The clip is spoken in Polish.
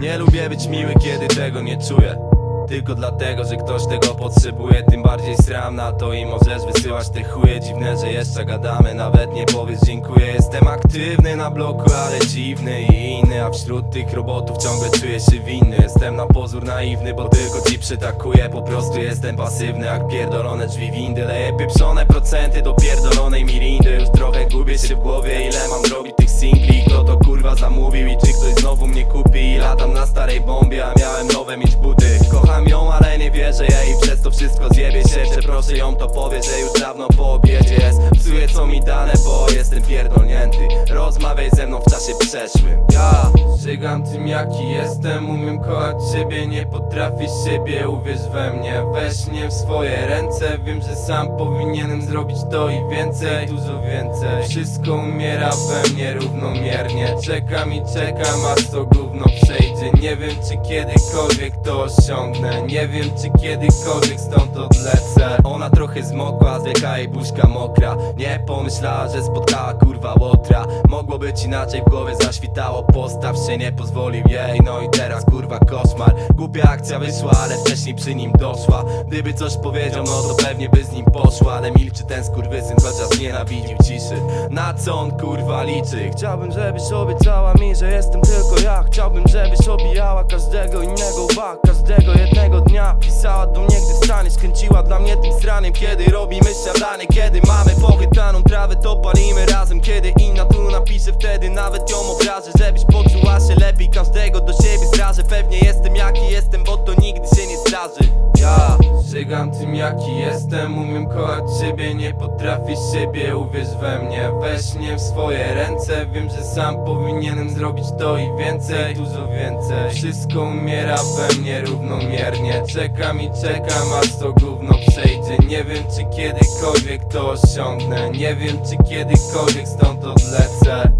Nie lubię być miły, kiedy tego nie czuję. Tylko dlatego, że ktoś tego potrzebuje. Tym bardziej sram na to i możesz wysyłać te chuje. Dziwne, że jeszcze gadamy, nawet nie powiedz dziękuję. Jestem aktywny na bloku, ale dziwny i inny. A wśród tych robotów ciągle czuję się winny. Jestem na pozór naiwny, bo tylko ci przytakuję. Po prostu jestem pasywny, jak pierdolone drzwi windy. Leję pieprzone procenty do pierdolonej gubię się w głowie, ile mam zrobić tych singli? Kto to kurwa zamówił i czy ktoś znowu mnie kupi? I latam na starej bombie, a miałem nowe mieć buty. Kocham ją, ale nie wierzę jej. Przez to wszystko zjebie się Przeproszę ją, to powie, że już dawno po obiedzie jest. Psuje co mi dane, bo jestem pierdolnięty. Rozmawiaj ze mną w czasie przeszłym żygam tym jaki jestem Umiem kochać siebie, nie potrafię siebie Uwierz we mnie, weź mnie w swoje ręce Wiem, że sam powinienem zrobić to i więcej Dużo więcej. Wszystko umiera we mnie równomiernie. Czekam i czekam, aż to gówno przejdzie. Nie wiem, czy kiedykolwiek to osiągnę. Nie wiem, czy kiedykolwiek stąd odlecę. Ona trochę zmokła, zwieka jej buźka mokra. Nie pomyślała, że spotkała kurwa łotra być inaczej, w głowie zaświtało. Postaw się, nie pozwolił jej. No i teraz kurwa koszmar. Głupia akcja wyszła, ale wcześniej przy nim doszła. Gdyby coś powiedział, no to pewnie by z nim poszła. Ale milczy ten skurwysyn, chociaż nienawidził ciszy. Na co on kurwa liczy? Chciałbym, żebyś obiecała mi, że jestem tylko ja. Chciałbym, żebyś obijała każdego innego łba. Każdego jednego dnia pisała do mnie, gdy staniesz Kręciła dla mnie tym stranem, kiedy robimy śniadanie. Kiedy mamy pochytaną trawę, to palimy razem. Kiedy inna tu napisze, wtedy nawet ją obrażę Żebyś poczuła się lepiej, każdego do siebie zrażę. Pewnie jestem jaki jestem, bo to nigdy się nie zdarzy Żygam tym jaki jestem, umiem kochać siebie Nie potrafię siebie, uwierz we mnie. Weź mnie w swoje ręce, wiem, że sam powinienem zrobić to i więcej. Dużo więcej. Wszystko umiera we mnie równomiernie. Czekam i czekam, aż to gówno przejdzie. Nie wiem, czy kiedykolwiek to osiągnę. Nie wiem, czy kiedykolwiek stąd odlecę